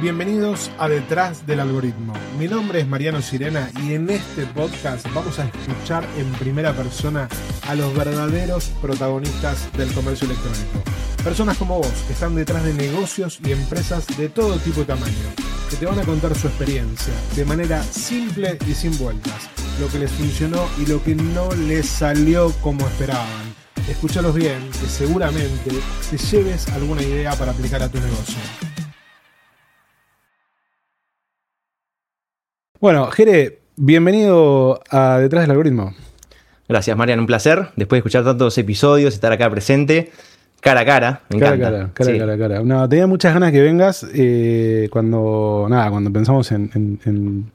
Bienvenidos a Detrás del Algoritmo. Mi nombre es Mariano Sirena y en este podcast vamos a escuchar en primera persona a los verdaderos protagonistas del comercio electrónico. Personas como vos que están detrás de negocios y empresas de todo tipo y tamaño, que te van a contar su experiencia de manera simple y sin vueltas, lo que les funcionó y lo que no les salió como esperaban. Escúchalos bien, que seguramente te lleves alguna idea para aplicar a tu negocio. Bueno, Jere, bienvenido a Detrás del Algoritmo. Gracias, Marian, un placer. Después de escuchar tantos episodios, estar acá presente, cara a cara, me Cara a encanta. cara, cara, Sí. cara, cara. No, tenía muchas ganas que vengas. eh, cuando, nada, cuando pensamos en, en- en-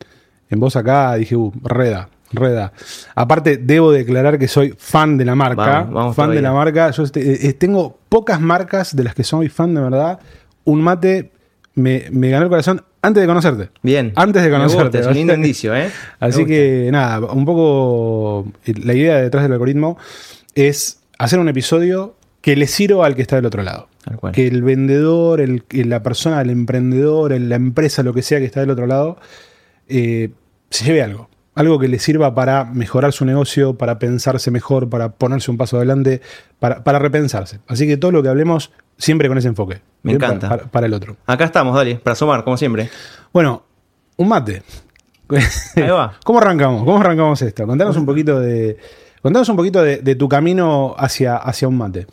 en vos acá, dije, uh, Reda, Reda. Aparte, debo declarar que soy fan de la marca. Vamos, vamos fan de la marca. Yo este, eh, tengo pocas marcas de las que soy fan de verdad. Un mate me, me ganó el corazón antes de conocerte. Bien. Antes de Me conocerte. gusta, es un lindo indicio, ¿eh? Así que nada, un poco la idea detrás del algoritmo es hacer un episodio que le sirva al que está del otro lado. Que el vendedor, el, que la persona, el emprendedor, la empresa, lo que sea que está del otro lado, eh, se lleve algo. Algo que le sirva para mejorar su negocio, para pensarse mejor, para ponerse un paso adelante, para, para repensarse. Así que todo lo que hablemos, siempre con ese enfoque. Me encanta. Para, para el otro. Acá estamos, dale, para sumar, como siempre. Bueno, un mate. Ahí va. ¿Cómo arrancamos? ¿Cómo arrancamos esto? Contanos un poquito de. Contanos un poquito de, de tu camino hacia, hacia un mate.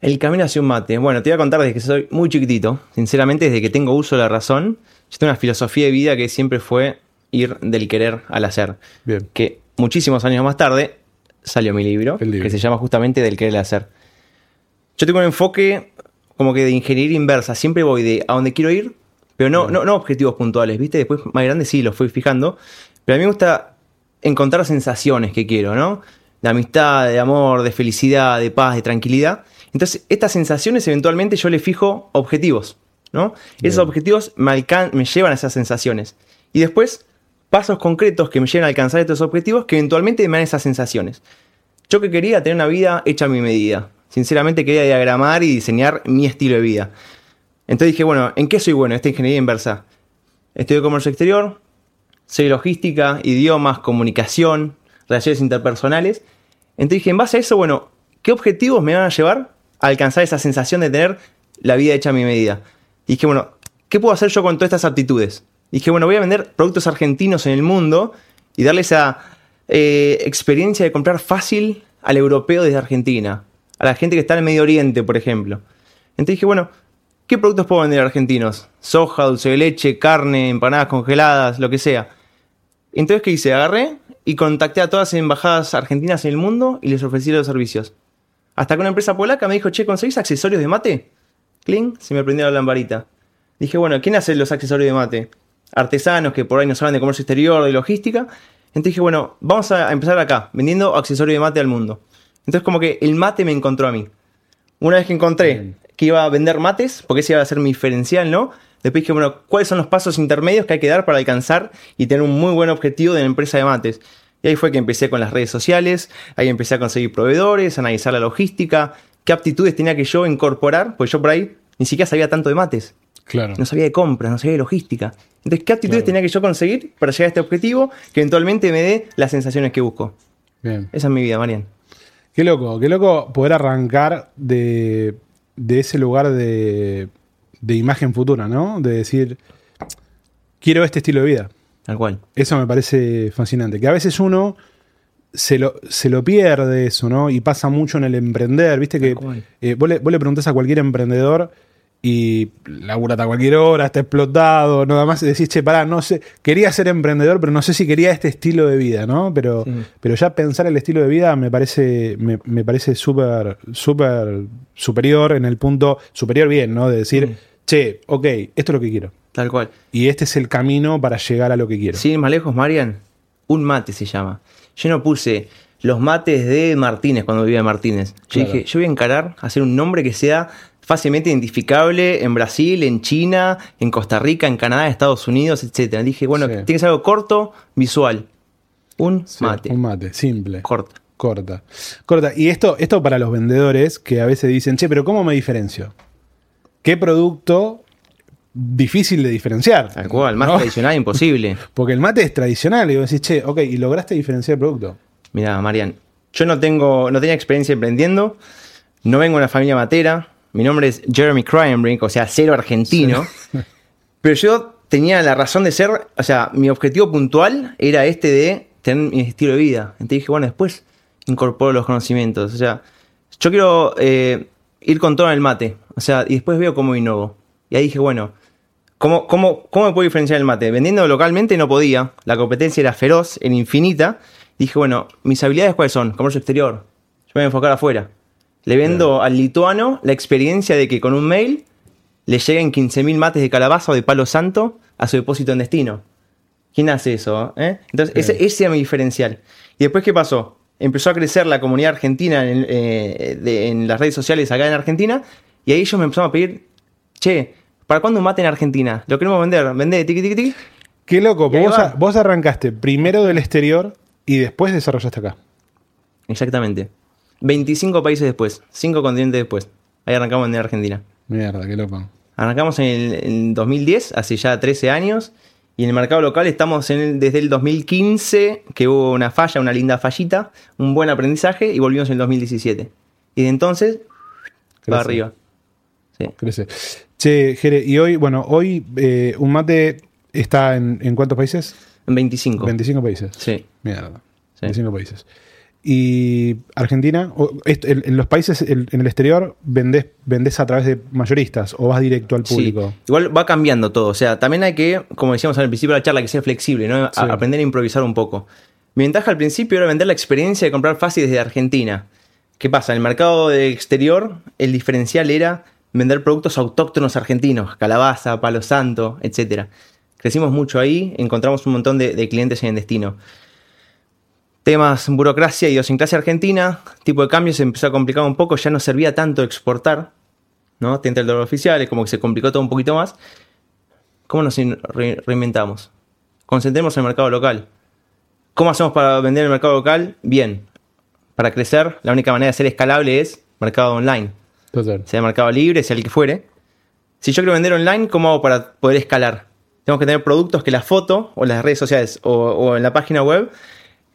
El camino hacia un mate. Bueno, te voy a contar desde que soy muy chiquitito. Sinceramente, desde que tengo uso de la razón, yo tengo una filosofía de vida que siempre fue ir del querer al hacer. Bien. Que muchísimos años más tarde salió mi libro, libro. que se llama justamente Del querer al hacer. Yo tengo un enfoque como que de ingeniería inversa. Siempre voy de a donde quiero ir, pero no, no, no objetivos puntuales, ¿viste? Después más grande sí los fui fijando. Pero a mí me gusta encontrar sensaciones que quiero, ¿no? De amistad, de amor, de felicidad, de paz, de tranquilidad. Entonces, estas sensaciones eventualmente yo le fijo objetivos, ¿no? Esos objetivos me, me llevan a esas sensaciones. Y después, pasos concretos que me lleven a alcanzar estos objetivos que eventualmente me dan esas sensaciones. Yo que quería tener una vida hecha a mi medida. Sinceramente quería diagramar y diseñar mi estilo de vida. Entonces dije, bueno, ¿en qué soy bueno? Esta ingeniería inversa. Estudio comercio exterior, soy logística, idiomas, comunicación, relaciones interpersonales. Entonces dije, en base a eso, bueno, ¿qué objetivos me van a llevar a alcanzar esa sensación de tener la vida hecha a mi medida? Y dije, bueno, ¿qué puedo hacer yo con todas estas aptitudes? Y dije, bueno, voy a vender productos argentinos en el mundo y darle esa eh, experiencia de comprar fácil al europeo desde Argentina, a la gente que está en el Medio Oriente, por ejemplo. Entonces dije, bueno, ¿qué productos puedo vender argentinos? Soja, dulce de leche, carne, empanadas congeladas, lo que sea. Entonces, ¿qué hice? Agarré y contacté a todas las embajadas argentinas en el mundo y les ofrecí los servicios. Hasta que una empresa polaca me dijo, che, ¿conseguís accesorios de mate? Cling, se me prendió la lamparita. Dije, bueno, ¿quién hace los accesorios de mate? Artesanos que por ahí no saben de comercio exterior, de logística. Entonces dije, bueno, vamos a empezar acá, vendiendo accesorios de mate al mundo. Entonces como que el mate me encontró a mí. Una vez que encontré Bien. que iba a vender mates, porque ese iba a ser mi diferencial, ¿no? Después dije, bueno, ¿cuáles son los pasos intermedios que hay que dar para alcanzar y tener un muy buen objetivo de la empresa de mates? Y ahí fue que empecé con las redes sociales, ahí empecé a conseguir proveedores, a analizar la logística, qué aptitudes tenía que yo incorporar, pues yo por ahí ni siquiera sabía tanto de mates, Claro. no sabía de compras, no sabía de logística. Entonces, ¿qué aptitudes Claro. tenía que yo conseguir para llegar a este objetivo que eventualmente me dé las sensaciones que busco? Bien. Esa es mi vida, Marian. Qué loco, qué loco poder arrancar de, de ese lugar de, de imagen futura, ¿no? De decir, quiero este estilo de vida. Tal cual. Eso me parece fascinante. Que a veces uno se lo, se lo pierde eso, ¿no? Y pasa mucho en el emprender. Viste que eh, vos, le, vos le preguntás a cualquier emprendedor y labura hasta cualquier hora, está explotado, nada más decís, che, pará, no sé, quería ser emprendedor, pero no sé si quería este estilo de vida, ¿no? Pero, Sí. pero ya pensar el estilo de vida me parece, me, me parece súper, súper superior en el punto, superior bien, ¿no? De decir, Mm. che, ok, esto es lo que quiero. Tal cual. Y este es el camino para llegar a lo que quiero. Sin ir más lejos, Marian, un mate se llama. Yo no puse los mates de Martínez cuando vivía en Martínez. Yo Claro. dije, yo voy a encarar a hacer un nombre que sea fácilmente identificable en Brasil, en China, en Costa Rica, en Canadá, Estados Unidos, etc. Dije, bueno, Sí. tiene que ser algo corto, visual. Un Sí, mate. Un mate, simple. Corto. Corta. Corta. Y esto, esto para los vendedores que a veces dicen, che, pero ¿cómo me diferencio? ¿Qué producto difícil de diferenciar. Tal cual, más ¿no? tradicional imposible. Porque el mate es tradicional y vos decís, che, ok, y lograste diferenciar el producto. Mira, Marian, yo no tengo, no tenía experiencia emprendiendo, no vengo de una familia matera, mi nombre es Jeremy Cronenbrink, o sea, cero argentino, pero yo tenía la razón de ser, o sea, mi objetivo puntual era este de tener mi estilo de vida. Entonces dije, bueno, después incorporo los conocimientos, o sea, yo quiero eh, ir con todo en el mate, o sea, y después veo cómo innovo. Y ahí dije, bueno, ¿Cómo, cómo, ¿Cómo me puedo diferenciar el mate? Vendiendo localmente no podía. La competencia era feroz, era infinita. Dije, bueno, mis habilidades cuáles son? Comercio exterior. Yo me voy a enfocar afuera. Le vendo al lituano la experiencia de que con un mail le lleguen 15.000 mates de calabaza o de palo santo a su depósito en destino. ¿Quién hace eso? eh? Entonces, ese, ese era mi diferencial. ¿Y después qué pasó? Empezó a crecer la comunidad argentina en, eh, de- en las redes sociales acá en Argentina. Y ahí ellos me empezaron a pedir, che, ¿para cuándo un mate en Argentina? Lo queremos vender. Vende, tiqui, tiqui, tiqui. Qué loco, vos, a- vos arrancaste primero del exterior y después desarrollaste acá. Exactamente. 25 países después, 5 continentes después. Ahí arrancamos en Argentina. Mierda, qué loco. Arrancamos en el en 2010, hace ya 13 años. Y en el mercado local estamos en el- desde el 2015, que hubo una falla, una linda fallita, un buen aprendizaje, y volvimos en el 2017. Y de entonces, Crece. va arriba. Sí. Crece. Che, Jere, y hoy, bueno, hoy eh, un mate está en, ¿en cuántos países? En 25. 25 países. Sí. Mierda. Sí. 25 países. Y Argentina, o- en, los países, en, el exterior, vendés, vendés a través de mayoristas o vas directo al Sí. público. Igual va cambiando todo. O sea, también hay que, como decíamos al principio de la charla, que ser flexible, ¿no? A- aprender a improvisar un poco. Mi ventaja al principio era vender la experiencia de comprar fácil desde Argentina. ¿Qué pasa? En el mercado de exterior, el diferencial era vender productos autóctonos argentinos, calabaza, palo santo, etc. Crecimos mucho ahí, encontramos un montón de, de clientes en el destino. Temas burocracia, idiosincrasia argentina, tipo de cambio se empezó a complicar un poco, ya no servía tanto exportar, ¿no? Te entra el dólar oficial, es como que se complicó todo un poquito más. ¿Cómo nos in- re- reinventamos? Concentremos en el mercado local. ¿Cómo hacemos para vender en el mercado local? Bien. Para crecer, la única manera de ser escalable es mercado online. Total. Sea mercado libre, sea el que fuere. Si yo quiero vender online, ¿cómo hago para poder escalar? Tengo que tener productos que la foto o las redes sociales o, o en la página web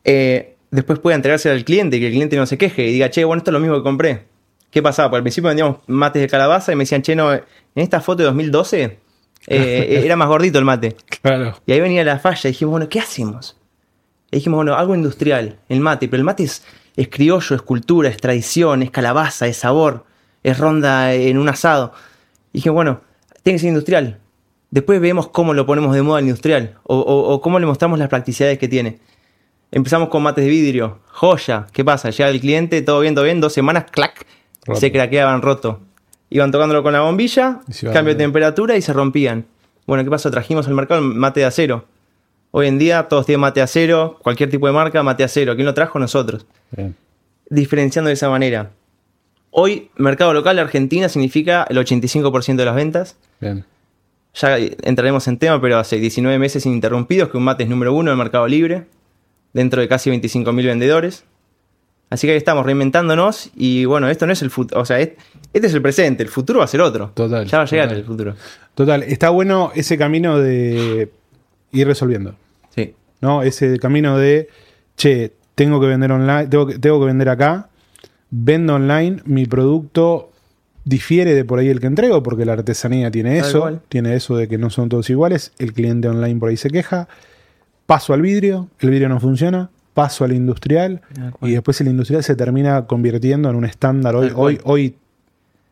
eh, después pueda entregarse al cliente y que el cliente no se queje y diga, che, bueno, esto es lo mismo que compré. ¿Qué pasaba? Porque al principio vendíamos mates de calabaza y me decían, che, no, en esta foto de 2012 eh, era más gordito el mate. Claro. Y ahí venía la falla y dijimos, bueno, ¿qué hacemos? Y dijimos, bueno, algo industrial, el mate, pero el mate es, es criollo, es cultura, es tradición, es calabaza, es sabor, es ronda en un asado. Y dije, bueno, tiene que ser industrial. Después vemos cómo lo ponemos de moda al industrial o, o- o cómo le mostramos las practicidades que tiene. Empezamos con mates de vidrio, joya, ¿qué pasa? Llega el cliente, todo bien, todo bien, dos semanas, clac, Roto. se craqueaban roto. Iban tocándolo con la bombilla, cambio de temperatura y se rompían. Bueno, ¿qué pasó? Trajimos al mercado mate de acero. Hoy en día todos tienen mate de acero, cualquier tipo de marca, mate de acero. ¿Quién lo trajo? Nosotros. Bien. Diferenciando de esa manera. Hoy, mercado local Argentina significa el 85% de las ventas. Bien. Ya entraremos en tema, pero hace 19 meses ininterrumpidos que un mate es número uno en el mercado libre, dentro de casi 25.000 vendedores. Así que ahí estamos reinventándonos y bueno, esto no es el futuro, o sea, es- este es el presente, el futuro va a ser otro. Total, Ya va a llegar total. el futuro. Total, está bueno ese camino de ir resolviendo. Sí. ¿no? Ese camino de, che, tengo que vender online, tengo que, tengo que vender acá, vendo online, mi producto difiere de por ahí el que entrego, porque la artesanía tiene Tal eso, cual. tiene eso de que no son todos iguales, el cliente online por ahí se queja, paso al vidrio, el vidrio no funciona, paso al industrial, y después el industrial se termina convirtiendo en un estándar. Hoy, hoy, hoy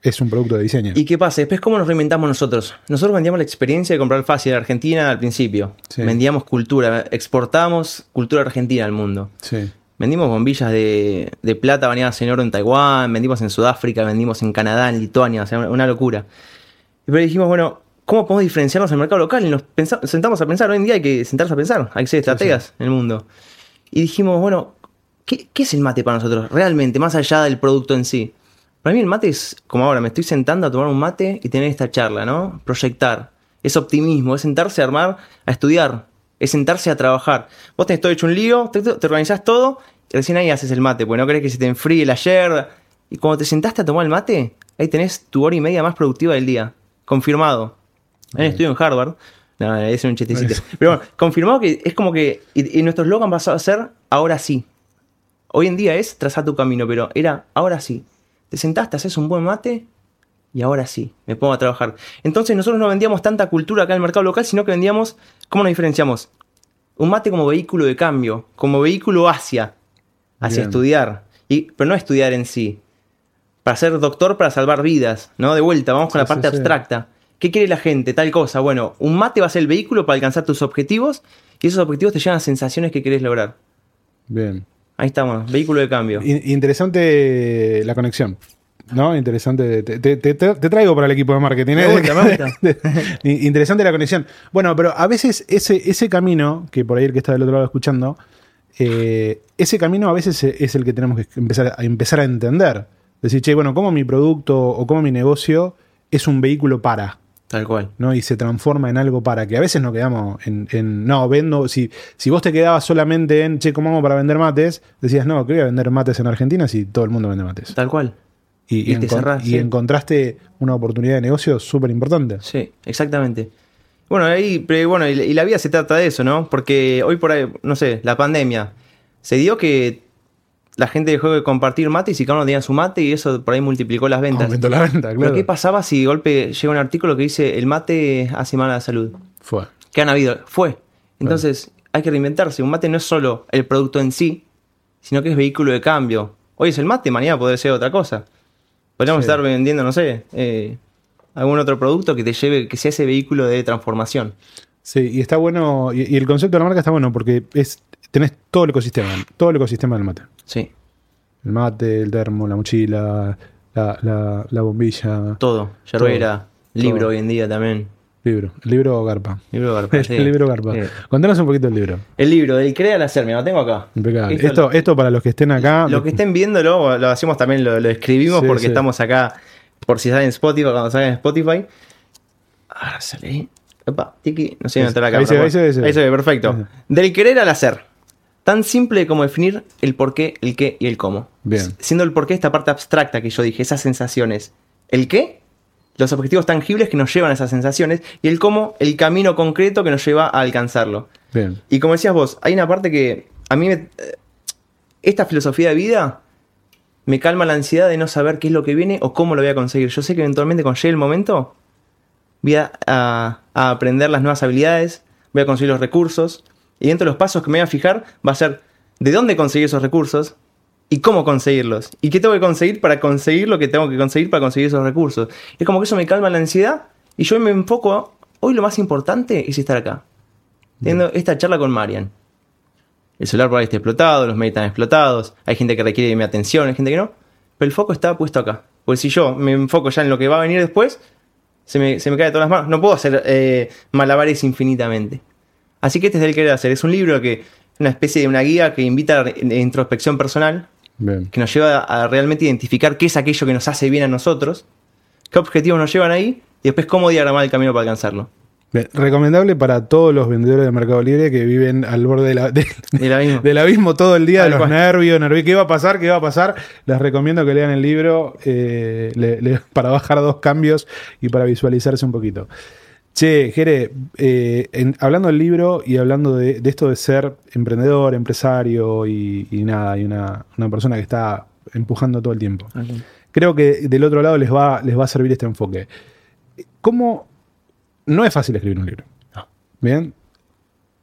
es un producto de diseño. ¿Y qué pasa? Después, ¿cómo nos reinventamos nosotros? Nosotros vendíamos la experiencia de comprar fácil en Argentina al principio. Sí. Vendíamos cultura, exportábamos cultura argentina al mundo. Sí, Vendimos bombillas de, de plata bañadas en oro en Taiwán, vendimos en Sudáfrica, vendimos en Canadá, en Lituania, o sea, una- una locura. Y pero dijimos, bueno, ¿cómo podemos diferenciarnos en el mercado local? Y nos sentamos a pensar, hoy en día hay que sentarse a pensar, hay que ser estrategas en el mundo. Y dijimos, bueno, ¿qué, qué es el mate para nosotros? Realmente, más allá del producto en sí. Para mí el mate es como ahora, me estoy sentando a tomar un mate y tener esta charla, ¿no? Proyectar. Es optimismo, es sentarse a armar, a estudiar, es sentarse a trabajar. Vos tenés todo hecho un lío, te, te organizás todo y recién ahí haces el mate, porque no querés que se te enfríe el ayer. Y cuando te sentaste a tomar el mate, ahí tenés tu hora y media más productiva del día. Confirmado. Un estudio en Harvard. No, es un chistecito. Pero bueno, confirmado que es como que. Y, y nuestro eslogan pasó a ser ahora sí. Hoy en día es trazar tu camino, pero era ahora sí. Te sentaste, haces un buen mate y ahora sí, me pongo a trabajar. Entonces nosotros no vendíamos tanta cultura acá en el mercado local, sino que vendíamos, ¿cómo nos diferenciamos? Un mate como vehículo de cambio, como vehículo hacia, hacia Bien. estudiar. Y, pero no estudiar en sí. Para ser doctor, para salvar vidas, ¿no? De vuelta, vamos con Sí, la parte sí, sí. ¿Qué quiere la gente? Tal cosa. Bueno, un mate va a ser el vehículo para alcanzar tus objetivos y esos objetivos te llevan a sensaciones que querés lograr. Bien. Ahí estamos, vehículo de cambio. In- interesante la conexión. ¿No? Interesante. Te, te- te- te traigo para el equipo de marketing. ¿eh? Gusta, interesante la conexión. Bueno, pero a veces ese, ese camino, que por ahí el que está del otro lado escuchando, eh, ese camino a veces es el que tenemos que empezar a, empezar a entender. Decir, che, bueno, cómo mi producto o cómo mi negocio es un vehículo para. Tal cual. ¿no? Y se transforma en algo para que a veces no quedamos en, en- no, vendo, si, si vos te quedabas solamente en, che, ¿cómo hago para vender mates? Decías, no, que voy a vender mates en Argentina si todo el mundo vende mates. Tal cual. Y, y te encon- cerrás, y sí. encontraste una oportunidad de negocio súper importante. Sí, exactamente. Bueno, ahí, pero bueno, y, y la vida se trata de eso, ¿no? Porque hoy por ahí, no sé, la pandemia, se dio que la gente dejó de compartir mates y cada uno tenía su mate y eso por ahí multiplicó las ventas. Aumentó la venta, Pero claro. ¿qué pasaba si de golpe llega un artículo que dice el mate hace mal a la salud? Fue. ¿Qué han habido? Fue. Entonces hay que reinventarse. Un mate no es solo el producto en sí, sino que es vehículo de cambio. Hoy es el mate, mañana podría ser otra cosa. Podríamos Sí. estar vendiendo, no sé, eh, algún otro producto que te lleve, que sea ese vehículo de transformación. Sí, y está bueno, y, y el concepto de la marca está bueno porque es tenés todo el ecosistema, todo el ecosistema del mate. Sí, El mate, el termo, la mochila, la, la- la bombilla, todo. Yerbera, libro Todo. hoy en día también. libro. El libro Garpa. Libro Garpa, El, sí. libro Garpa. Sí. Contanos un poquito el libro. El libro, del crear al hacer, mira, lo tengo acá. Impecable. Esto- Esto, esto para los que estén acá. Lo que estén viéndolo, lo hacemos también, lo, lo escribimos Sí, porque estamos acá, por si sale en Spotify, cuando sale en Spotify. Ahora sale ahí. Opa, tiki, no sé dónde está la Ahí cámara. se ve, ahí se ve. Ahí se ve, perfecto. Del querer al hacer. Tan simple como definir el por qué, el qué y el cómo. Bien. Siendo el por qué esta parte abstracta que yo dije, esas sensaciones. El qué, los objetivos tangibles que nos llevan a esas sensaciones. Y el cómo, el camino concreto que nos lleva a alcanzarlo. Bien. Y como decías vos, hay una parte que a mí me, esta filosofía de vida me calma la ansiedad de no saber qué es lo que viene o cómo lo voy a conseguir. Yo sé que eventualmente cuando llegue el momento voy a, a- a aprender las nuevas habilidades, voy a conseguir los recursos y dentro de los pasos que me voy a fijar va a ser de dónde conseguir esos recursos y cómo conseguirlos y qué tengo que conseguir para conseguir lo que tengo que conseguir para conseguir esos recursos. Es como que eso me calma la ansiedad y yo me enfoco, hoy lo más importante es estar acá teniendo esta charla con Marian. El celular por ahí está explotado, los mails están explotados, hay gente que requiere de mi atención, hay gente que no. Pero el foco está puesto acá. Porque si yo me enfoco ya en lo que va a venir después, se me, se me cae de todas las manos. No puedo hacer eh, malabares infinitamente. Así que este es el querer hacer. Es un libro que es una especie de una guía que invita a de introspección personal, Bien. que nos lleva a realmente identificar qué es aquello que nos hace bien a nosotros, qué objetivos nos llevan ahí y después cómo diagramar el camino para alcanzarlo. Bien. Recomendable para todos los vendedores de Mercado Libre que viven al borde de la- de- la del abismo todo el día, de los cual. nervios, nervios. ¿Qué va a pasar? ¿Qué va a pasar? Les recomiendo que lean el libro eh, le- le- para bajar dos cambios y para visualizarse un poquito. Che, Jere, eh, en- hablando del libro y hablando de, de esto de ser emprendedor, empresario y, y nada, y una, una persona que está empujando todo el tiempo. Creo que del otro lado les va, les va a servir este enfoque. ¿Cómo? No es fácil escribir un libro. No. Bien.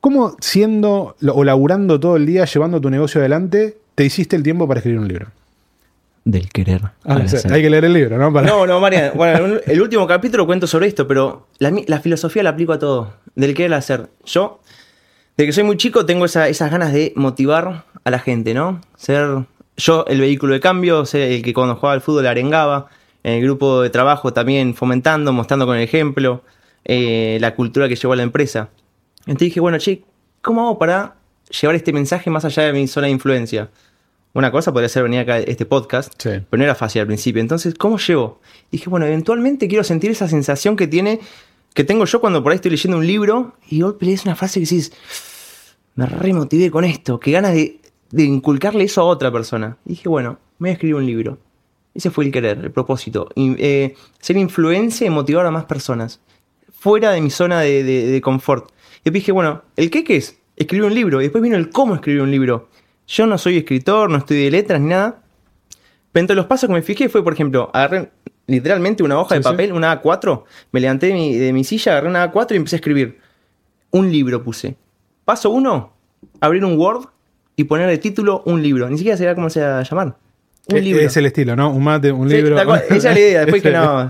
¿Cómo siendo o laburando todo el día, llevando tu negocio adelante, te hiciste el tiempo para escribir un libro? Del querer. Ah, o sea, hay que leer el libro, ¿no? Para- No, no, Marian. Bueno, en el último capítulo cuento sobre esto, pero la, filosofía la aplico a todo. Del querer hacer. Yo, desde que soy muy chico, tengo esa- esas ganas de motivar a la gente, ¿no? Ser yo el vehículo de cambio, ser el que cuando jugaba al fútbol arengaba. En el grupo de trabajo también fomentando, mostrando con el ejemplo eh, la cultura que llevó a la empresa. Entonces dije, bueno, che, ¿cómo hago para llevar este mensaje más allá de mi zona de influencia? Una cosa podría ser venir acá a este podcast, Sí. pero no era fácil al principio. Entonces, ¿cómo llevo? Dije, bueno, eventualmente quiero sentir esa sensación que tiene, que tengo yo cuando por ahí estoy leyendo un libro y golpe lees una frase que decís, me remotivé con esto, que ganas de, de inculcarle eso a otra persona. Y dije, bueno, me voy a escribir un libro. Ese fue el querer, el propósito. Y, eh, ser influencia y motivar a más personas. fuera de mi zona de, de- de confort. Y después dije, bueno, ¿el qué qué es? Escribir un libro. Y después vino el cómo escribir un libro. Yo no soy escritor, no estudié letras ni nada. Pero entre los pasos que me fijé fue, por ejemplo, agarré literalmente una hoja Sí, de sí. papel, una A4, me levanté de mi, de mi silla, agarré una A4 y empecé a escribir. Un libro puse. Paso uno, abrir un Word y poner el título un libro. Ni siquiera sabía cómo se va a llamar. Un Eh, libro. Es el estilo, ¿no? Un mate, un Sí, libro. cual, esa es la idea. Después que no.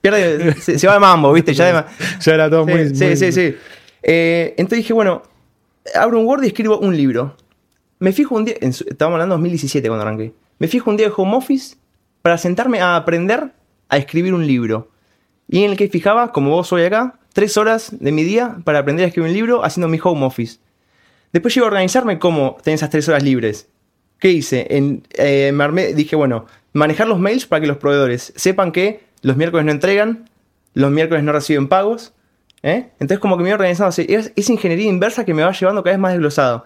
Pierde, se, se va de mambo, ¿viste? Ya de ya era todo muy. sí, muy- sí, sí. Eh, entonces dije, bueno, abro un Word y escribo un libro. Me fijo un día, en estábamos hablando de 2017 cuando arranqué. Me fijo un día de home office para sentarme a aprender a escribir un libro. Y en el que fijaba, como vos hoy acá, tres horas de mi día para aprender a escribir un libro haciendo mi home office. Después llego a organizarme cómo tener esas tres horas libres. ¿Qué hice? En, eh, me dije, bueno, manejar los mails para que los proveedores sepan que los miércoles no entregan, los miércoles no reciben pagos. ¿eh? Entonces como que me iba organizando. Es, es ingeniería inversa que me va llevando cada vez más desglosado.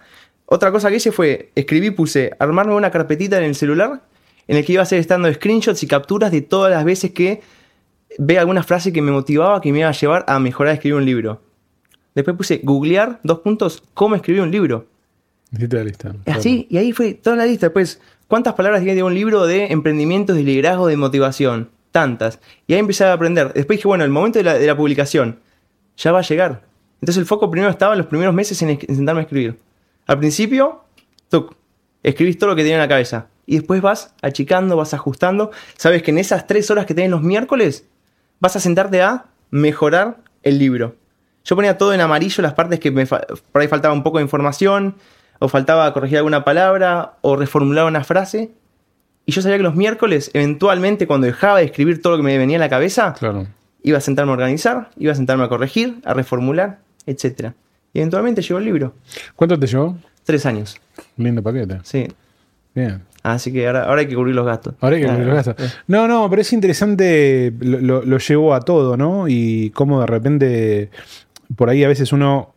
Otra cosa que hice fue, escribí, puse, armarme una carpetita en el celular en el que iba a ser estando screenshots y capturas de todas las veces que ve alguna frase que me motivaba, que me iba a llevar a mejorar a escribir un libro. Después puse googlear, dos puntos, cómo escribir un libro. Hiciste la lista. Así, y ahí fue toda la lista. Después, ¿cuántas palabras tiene un libro de emprendimientos, de liderazgo, de motivación? Tantas. Y ahí empecé a aprender. Después dije, bueno, el momento de la, de la publicación ya va a llegar. Entonces el foco primero estaba en los primeros meses en, en sentarme a escribir. Al principio, tuc, escribís todo lo que tenía en la cabeza. Y después vas achicando, vas ajustando. Sabes que en esas tres horas que tenés los miércoles, vas a sentarte a mejorar el libro. Yo ponía todo en amarillo las partes que me fa- por ahí faltaba un poco de información, o faltaba corregir alguna palabra, o reformular una frase. Y yo sabía que los miércoles, eventualmente, cuando dejaba de escribir todo lo que me venía a la cabeza, Claro. iba a sentarme a organizar, iba a sentarme a corregir, a reformular, etc. Y eventualmente llegó el libro. ¿Cuánto te llevó? Tres años, Lindo paquete. sí. Bien. Así que ahora, ahora hay que cubrir los gastos. Ahora hay que cubrir los gastos. No, no, pero es interesante, lo, lo- lo llevó a todo, ¿no? Y cómo de repente, por ahí a veces uno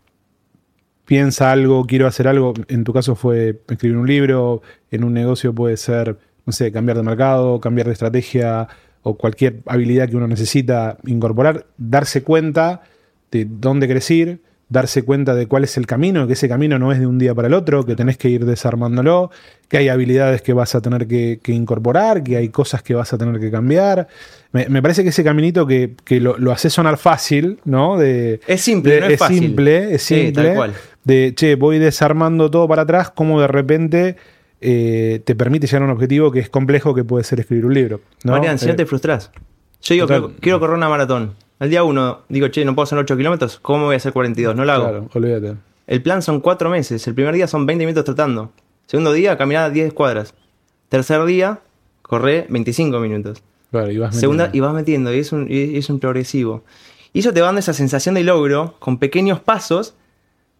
piensa algo, quiero hacer algo, en tu caso fue escribir un libro, en un negocio puede ser, no sé, cambiar de mercado, cambiar de estrategia o cualquier habilidad que uno necesita incorporar, darse cuenta de dónde querés ir, darse cuenta de cuál es el camino, que ese camino no es de un día para el otro, que tenés que ir desarmándolo, que hay habilidades que vas a tener que, que incorporar, que hay cosas que vas a tener que cambiar. Me, me parece que ese caminito que, que lo, lo hace sonar fácil, ¿no? De, Es simple, de- no es fácil. simple, es Sí, simple. tal cual. De, che, voy desarmando todo para atrás, como de repente eh, te permite llegar a un objetivo que es complejo, que puede ser escribir un libro. ¿no? Marian, si no Eh, te frustras. Yo digo, quiero correr una maratón. Al día uno digo, che, no puedo hacer 8 kilómetros, ¿cómo voy a hacer 42? No lo hago. Claro, olvídate. El plan son 4 meses. El primer día son 20 minutos tratando. Segundo día, caminar 10 cuadras. Tercer día, correr 25 minutos. Claro, y vas Segunda, metiendo. y vas metiendo, y es un, y es un progresivo. Y eso te va dando esa sensación de logro con pequeños pasos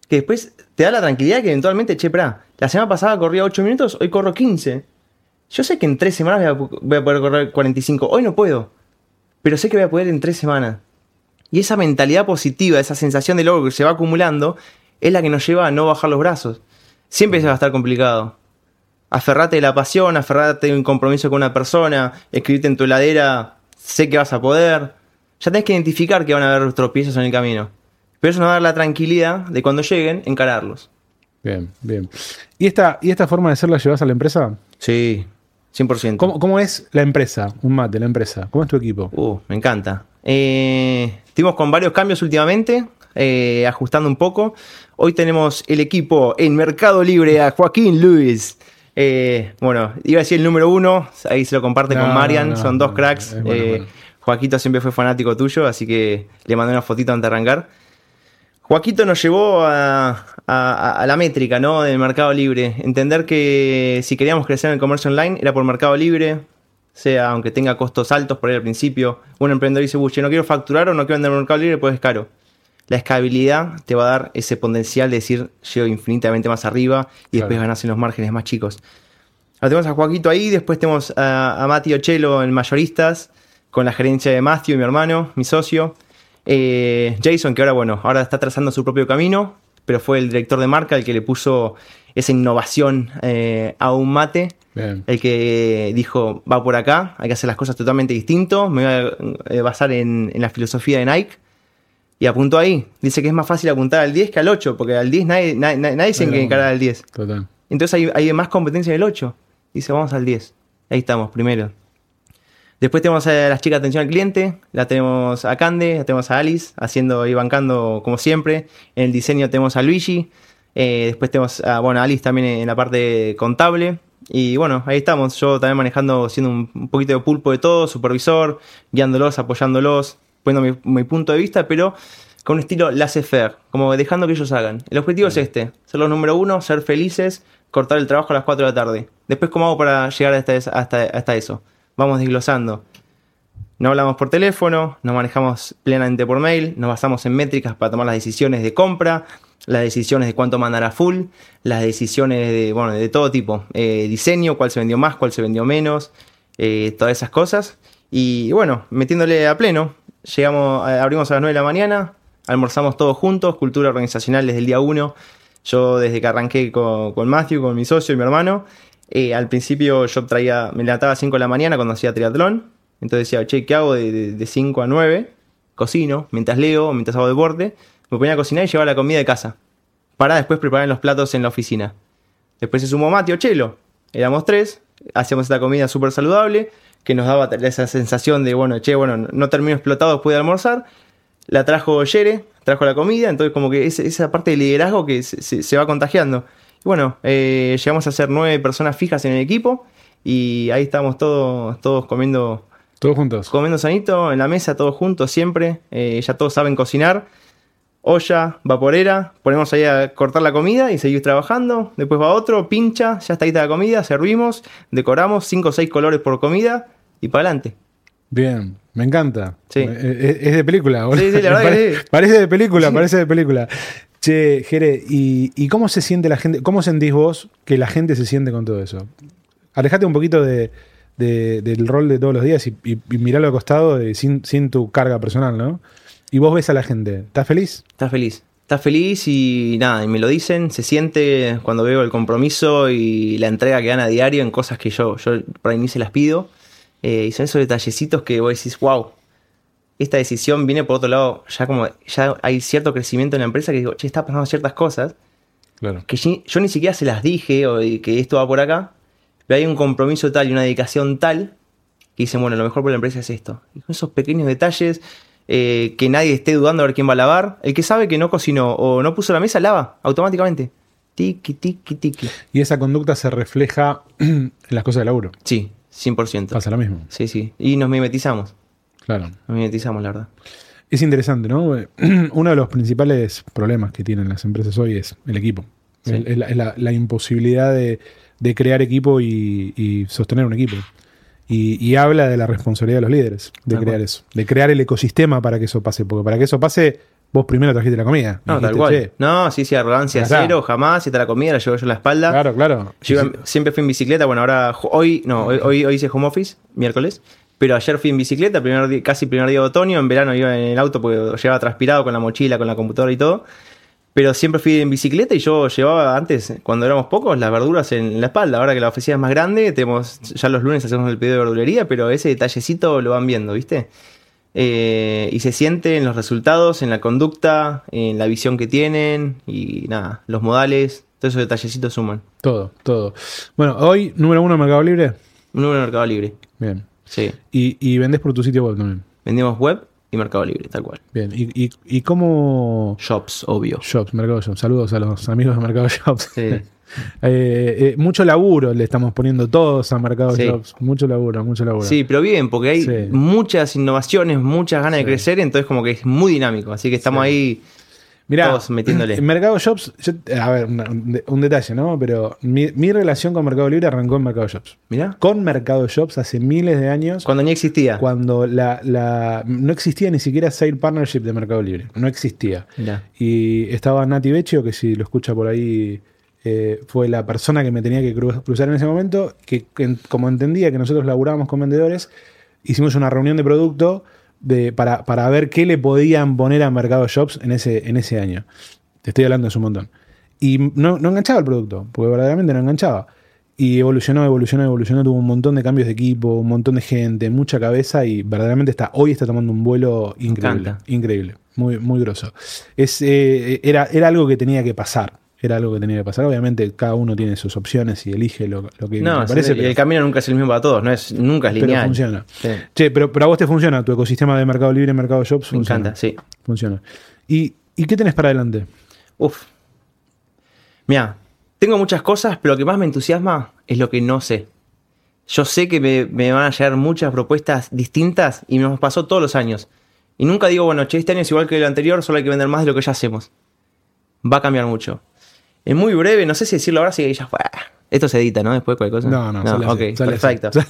que después te da la tranquilidad que eventualmente, che, pra, la semana pasada corría 8 minutos, hoy corro 15. Yo sé que en 3 semanas voy a, voy a poder correr 45. Hoy no puedo, pero sé que voy a poder en 3 semanas. Y esa mentalidad positiva, esa sensación de logro que se va acumulando, es la que nos lleva a no bajar los brazos. Siempre se va a estar complicado. Aferrate de la pasión, aferrate de un compromiso con una persona, escribirte en tu heladera, sé que vas a poder. Ya tenés que identificar que van a haber tropiezos en el camino. Pero eso nos va a dar la tranquilidad de cuando lleguen, encararlos. Bien, bien. ¿Y esta, ¿Y esta forma de ser la llevas a la empresa? Sí, 100%. ¿Cómo, cómo es la empresa? Un mate, la empresa. ¿Cómo es tu equipo? Uh, me encanta. Eh, estuvimos con varios cambios últimamente, eh, ajustando un poco. Hoy tenemos el equipo en Mercado Libre a Joaquín Luis. Eh, bueno, iba a decir el número uno, ahí se lo comparte No, con Marian, no, son dos cracks. bueno, Eh, bueno. Joaquito siempre fue fanático tuyo, así que le mandé una fotito antes de arrancar. Joaquito nos llevó a, a- a la métrica ¿no? del mercado libre. Entender que si queríamos crecer en el comercio online era por mercado libre, sea aunque tenga costos altos por ahí al principio. Un emprendedor dice, "Buche, no quiero facturar o no quiero vender en mercado libre, pues es caro. La escalabilidad te va a dar ese potencial de decir, llego infinitamente más arriba y después ganas en los márgenes más chicos. Ahora tenemos a Joaquito ahí, después tenemos a, a Mati Ochelo en mayoristas, con la gerencia de Matthew, mi hermano, mi socio. Eh, Jason, que ahora, bueno, ahora está trazando su propio camino, pero fue el director de marca el que le puso esa innovación eh, a un mate. Bien. El que dijo, va por acá, hay que hacer las cosas totalmente distinto, me voy a eh, basar en, en la filosofía de Nike. Y apuntó ahí. Dice que es más fácil apuntar al 10 que al 8, porque al 10 nadie, nadie, nadie se encara al 10. Total. Entonces hay, hay más competencia en el 8. Dice, vamos al 10. Ahí estamos, primero. Después tenemos a las chicas de atención al cliente, la tenemos a Cande, la tenemos a Alice, haciendo y bancando como siempre. En el diseño tenemos a Luigi. Eh, después tenemos a, bueno, Alice también en la parte contable. Y bueno, ahí estamos. Yo también manejando, siendo un, un poquito de pulpo de todo, supervisor, guiándolos, apoyándolos, poniendo mi, mi punto de vista, pero con un estilo laissez-faire, como dejando que ellos hagan. El objetivo es este, ser los número uno, ser felices, cortar el trabajo a las 4 de la tarde. Después, ¿cómo hago para llegar hasta, hasta, hasta eso? Vamos desglosando. No hablamos por teléfono, nos manejamos plenamente por mail, nos basamos en métricas para tomar las decisiones de compra, las decisiones de cuánto mandar a full, las decisiones de, bueno, de todo tipo. Eh, diseño, cuál se vendió más, cuál se vendió menos, eh, todas esas cosas. Y bueno, metiéndole a pleno, llegamos, eh, abrimos a las 9 de la mañana, almorzamos todos juntos, cultura organizacional desde el día 1. Yo desde que arranqué con, Matthew, con mi socio y mi hermano, al principio yo traía, me levantaba a 5 de la mañana cuando hacía triatlón. Entonces decía, che, ¿qué hago de, de, de 5 a 9? Cocino, mientras leo, mientras hago deporte. Me ponía a cocinar y llevaba la comida de casa. Para después preparar los platos en la oficina. Después se sumó Mati o Chelo. Éramos tres. Hacíamos esta comida súper saludable. Que nos daba esa sensación de, bueno, che, bueno, no termino explotado después de almorzar. La trajo Yere, trajo la comida. Entonces, como que es, esa parte de liderazgo que se, va contagiando. Y bueno, eh, llegamos a ser nueve personas fijas en el equipo. Y ahí estamos todos, todos comiendo Todos juntos. comiendo sanito en la mesa, todos juntos siempre. Eh, ya todos saben cocinar. Olla, vaporera, ponemos ahí a cortar la comida y seguir trabajando. Después va otro, pincha, ya está ahí la comida, servimos, decoramos, 5 o 6 colores por comida y para adelante. Bien, me encanta. Sí. Eh, eh, Es de película, boludo. Sí, sí, la verdad que Pare- sí. Parece de película, parece de película. Che, Jere, ¿y, y cómo se siente la gente? ¿Cómo sentís vos que la gente se siente con todo eso? Alejate un poquito de, de- del rol de todos los días y, y, y miralo al costado de- sin, sin tu carga personal, ¿no? Y vos ves a la gente. ¿Estás feliz? Estás feliz. Estás feliz y nada, y me lo dicen, se siente cuando veo el compromiso y la entrega que dan a diario en cosas que yo, ahí ni se las pido. Eh, y son esos detallecitos que vos decís, wow, esta decisión viene por otro lado, ya como ya hay cierto crecimiento en la empresa que digo, che, está pasando ciertas cosas Claro. que yo, ni siquiera se las dije o que esto va por acá, pero hay un compromiso tal y una dedicación tal que dicen, bueno, lo mejor por la empresa es esto. Y con esos pequeños detalles, eh, que nadie esté dudando a ver quién va a lavar. El que sabe que no cocinó o no puso la mesa, lava automáticamente. Tiki, tiki, tiki. Y esa conducta se refleja en las cosas de laburo. Sí, 100%. Pasa lo mismo. Sí, sí. Y nos mimetizamos. Claro. Nos mimetizamos, la verdad. Es interesante, ¿no? Uno de los principales problemas que tienen las empresas hoy es el equipo. Sí. Es la, es la- la imposibilidad de, de crear equipo y, y sostener un equipo. Y, y habla de la responsabilidad de los líderes de Tal crear cual. eso, de crear el ecosistema para que eso pase. Porque para que eso pase, vos primero trajiste la comida. No, Dijiste, tal cual. "Che, No, sí, sí, arrogancia cero, jamás. Si está la comida, la llevo yo en la espalda. Claro, claro. Yo iba- siempre fui en bicicleta, bueno, ahora hoy no, hoy, hoy, hoy hice home office, miércoles, pero ayer fui en bicicleta, primer di- casi primer día de otoño, en verano iba en el auto porque llegaba transpirado con la mochila, con la computadora y todo, pero siempre fui en bicicleta y yo llevaba antes, cuando éramos pocos, las verduras en la espalda, ahora que la oficina es más grande, tenemos, ya los lunes hacemos el pedido de verdulería, pero ese detallecito lo van viendo, ¿viste? Eh, y se siente en los resultados, en la conducta, en la visión que tienen y nada, los modales, todos esos detallecitos suman. Todo, todo. Bueno, hoy, número uno, Mercado Libre. Número de Mercado Libre. Bien. Sí. Y, y vendés por tu sitio web también. Vendemos web y Mercado Libre, tal cual. Bien. ¿Y, y, y cómo... Shops, obvio. Shops, Mercado Shops. Saludos a los amigos de Mercado Shops. Sí. Eh, eh, mucho laburo le estamos poniendo todos a Mercado Sí. Shops. Mucho laburo, mucho laburo. Sí, pero bien, porque hay Sí. muchas innovaciones, muchas ganas de crecer, entonces como que es muy dinámico. Así que estamos ahí Mirá, todos metiéndole. en Mercado Shops, yo- a ver, un, de- un detalle, ¿no? Pero mi, mi relación con Mercado Libre arrancó en Mercado Shops. Mirá. Con Mercado Shops hace miles de años, Cuando ni existía. cuando la, la- no existía ni siquiera Sale Partnership de Mercado Libre. No existía. Mirá. Y estaba Nati Vecchio, que si lo escucha por ahí, eh, fue la persona que me tenía que cru- cruzar en ese momento, que, que como entendía que nosotros laburábamos con vendedores, hicimos una reunión de producto de, para, para ver qué le podían poner a Mercado Shops en ese, en ese año. Te estoy hablando de un montón. Y no, no enganchaba el producto, porque verdaderamente no enganchaba. Y evolucionó, evolucionó, evolucionó, tuvo un montón de cambios de equipo, un montón de gente, mucha cabeza y verdaderamente está, hoy está tomando un vuelo increíble. Increíble, muy, muy grosso. Es, eh, era, era algo que tenía que pasar. Era algo que tenía que pasar. Obviamente, cada uno tiene sus opciones y elige lo, lo que No, le parece. y pero- el camino nunca es el mismo para todos, no es, nunca es pero lineal. funciona. Sí, Che, pero, pero a vos te funciona, tu ecosistema de Mercado Libre, Mercado Shops me funciona. encanta, sí. Funciona. ¿Y, ¿Y qué tenés para adelante? Uf. Mira, tengo muchas cosas, pero lo que más me entusiasma es lo que no sé. Yo sé que me, me van a llegar muchas propuestas distintas y nos pasó todos los años. Y nunca digo, bueno, che, este año es igual que el anterior, solo hay que vender más de lo que ya hacemos. Va a cambiar mucho. Es muy breve, no sé si decirlo ahora, si ya fue. Esto se edita, ¿no? Después cualquier cosa. No, no, sale así, ok, sale perfecto.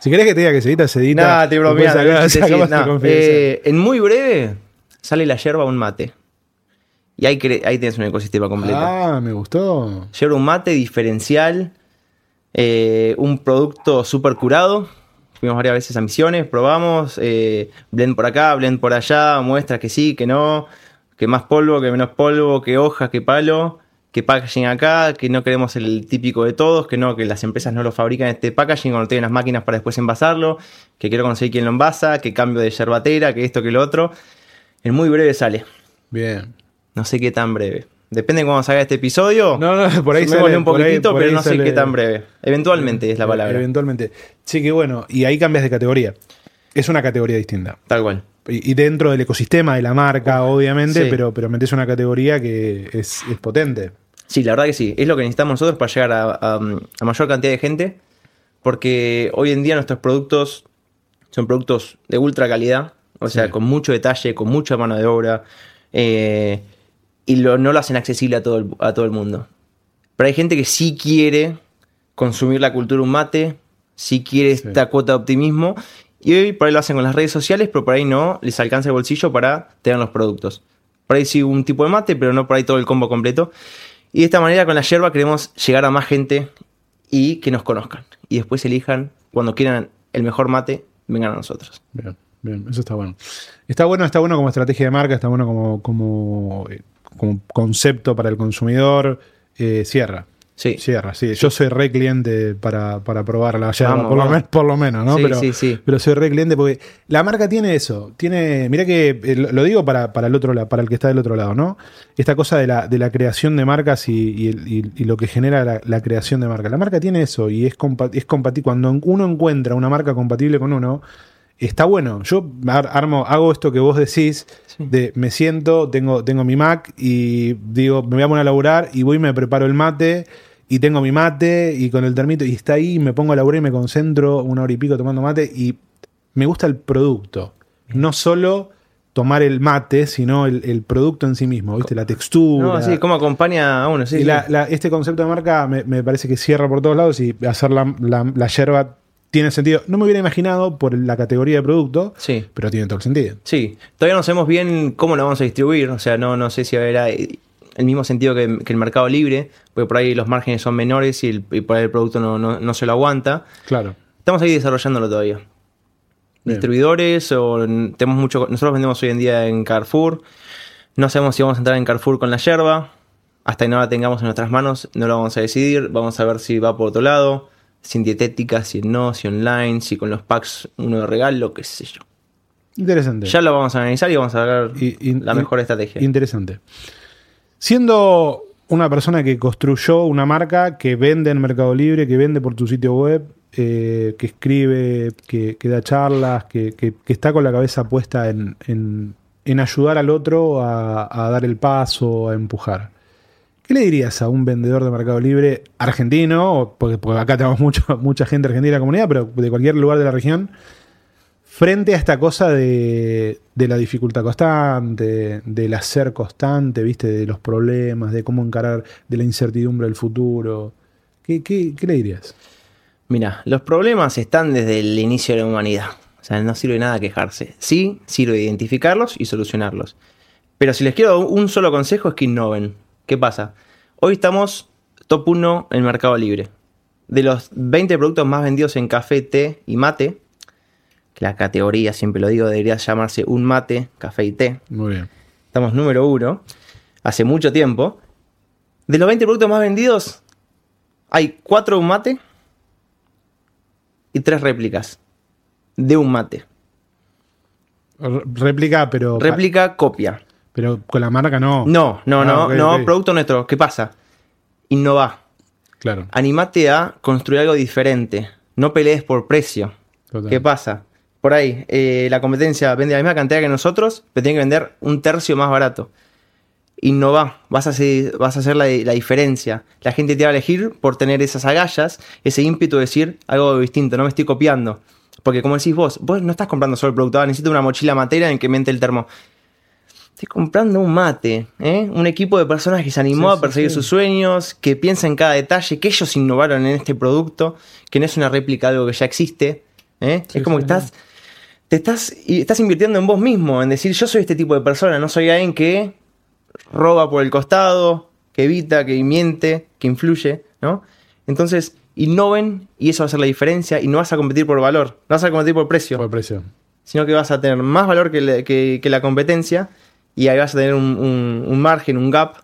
Si querés que te diga que se edita, se edita. Nada, te sí, sí, no. Eh, en muy breve sale la yerba un mate. Y ahí, ahí tienes un ecosistema completo. ah, me gustó. Yerba un mate diferencial, eh, un producto súper curado. Fuimos varias veces a misiones, probamos, eh, blend por acá, blend por allá, muestras que sí, que no, que más polvo, que menos polvo, que hoja, que palo, que packaging acá, que no queremos el típico de todos, que no, que las empresas no lo fabrican este packaging cuando tienen las máquinas para después envasarlo, que quiero conseguir quién lo envasa, que cambio de yerbatera, que esto, que lo otro. En muy breve sale. Bien. No sé qué tan breve. Depende de cuando salga este episodio. No, no, por ahí volé un poquitito, pero no sé qué tan breve. Eventualmente es la Eh, palabra. Eventualmente. Sí, que bueno. Y ahí cambias de categoría. Es una categoría distinta. Tal cual. Y, dentro del ecosistema de la marca, obviamente, sí. pero, pero metes una categoría que es, es potente. Sí, la verdad que sí. Es lo que necesitamos nosotros para llegar a, a- a mayor cantidad de gente. Porque hoy en día nuestros productos son productos de ultra calidad. O sea, Sí. con mucho detalle, con mucha mano de obra. eh, y lo- no lo hacen accesible a todo, el, a todo el mundo. Pero hay gente que sí quiere consumir la cultura un mate, sí quiere Sí. esta cuota de optimismo. Y hoy por ahí lo hacen con las redes sociales, pero por ahí no les alcanza el bolsillo para tener los productos. Por ahí sí un tipo de mate, pero no por ahí todo el combo completo. Y de esta manera con la yerba queremos llegar a más gente y que nos conozcan. Y después elijan, cuando quieran el mejor mate, vengan a nosotros. Bien, bien, eso está bueno. Está bueno, está bueno como estrategia de marca, está bueno como, como, eh, como concepto para el consumidor. Eh, cierra. Sí. Cierra, sí. Yo soy re cliente para, para probar la yerba, Vamos, por, Lo por lo menos, ¿no? Sí, pero, sí, sí. pero soy re cliente porque la marca tiene eso. Tiene, mira que eh, lo digo para, para el otro para el que está del otro lado, ¿no? Esta cosa de la, de la creación de marcas y, y el- y- y lo que genera la, la creación de marca. La marca tiene eso y es, compa- es compatible. Cuando uno encuentra una marca compatible con uno, está bueno. Yo ar- armo, hago esto que vos decís, de me siento, tengo, tengo mi Mac y digo, me voy a poner a laburar y voy y me preparo el mate y tengo mi mate y con el termito y está ahí, me pongo a laburar y me concentro una hora y pico tomando mate y me gusta el producto. No solo tomar el mate, sino el, el producto en sí mismo, ¿viste? La textura. No, sí, cómo acompaña a uno, sí. y sí. la- la- este concepto de marca me, me parece que cierra por todos lados y hacer la, la, la yerba tiene sentido. No me hubiera imaginado por la categoría de producto, Sí. pero tiene todo el sentido. Sí, todavía no sabemos bien cómo lo vamos a distribuir, o sea, no, no sé si habrá el mismo sentido que, que el mercado libre, porque por ahí los márgenes son menores y, el- y por ahí el producto no, no- no se lo aguanta. Claro. Estamos ahí desarrollándolo todavía. Bien. Distribuidores, o tenemos mucho. Nosotros vendemos hoy en día en Carrefour. No sabemos si vamos a entrar en Carrefour con la yerba. Hasta que no la tengamos en nuestras manos, no lo vamos a decidir. Vamos a ver si va por otro lado. Si en dietética, si no, si online, si con los packs uno de regalo, qué sé yo. Interesante. Ya lo vamos a analizar y vamos a ver Y- y- la y- mejor estrategia. Interesante. Siendo una persona que construyó una marca que vende en Mercado Libre, que vende por tu sitio web, eh, que escribe, que, da charlas, que, está con la cabeza puesta en, en- ayudar al otro a, a dar el paso, a empujar. ¿Qué le dirías a un vendedor de Mercado Libre argentino? Porque, porque acá tenemos mucho, mucha gente argentina en la comunidad, pero de cualquier lugar de la región frente a esta cosa de, la dificultad constante, del hacer constante, ¿viste? De los problemas, de cómo encarar, de la incertidumbre del futuro. ¿Qué, le dirías? Mira, los problemas están desde el inicio de la humanidad. O sea, no sirve nada quejarse. Sí, sirve identificarlos y solucionarlos. Pero si les quiero un solo consejo es que innoven. ¿Qué pasa? Hoy estamos top 1 en Mercado Libre. De los 20 productos más vendidos en café, té y mate, la categoría, siempre lo digo, debería llamarse un mate, café y té. Muy bien. Estamos número uno. Hace mucho tiempo. De los 20 productos más vendidos, hay 4 un mate y tres réplicas de un mate. Réplica, pero. Réplica, copia. Pero con la marca no. No, no, Ah, no, no, producto nuestro. ¿Qué pasa? Innova. Claro. Animate a construir algo diferente. No pelees por precio. total. ¿Qué pasa? Por ahí, eh, la competencia vende la misma cantidad que nosotros, pero tiene que vender un tercio más barato. Innova, vas a hacer, vas a hacer la, la diferencia. La gente te va a elegir por tener esas agallas, ese ímpetu de decir algo distinto, no me estoy copiando. Porque como decís vos, vos no estás comprando solo el producto, ah, necesito una mochila matera en que mente el termo. Estoy comprando un mate, ¿eh? un equipo de personas que se animó Sí, a perseguir sí. sus sueños, que piensa en cada detalle, que ellos innovaron en este producto, que no es una réplica de algo que ya existe. ¿eh? Es como que estás, te estás, estás invirtiendo en vos mismo, en decir yo soy este tipo de persona, no soy alguien que roba por el costado, que evita, que miente, que influye, ¿no? Entonces, innoven y eso va a hacer la diferencia y no vas a competir por valor, no vas a competir por precio Por precio. sino que vas a tener más valor que, le- que- que la competencia y ahí vas a tener un, un- un margen, un gap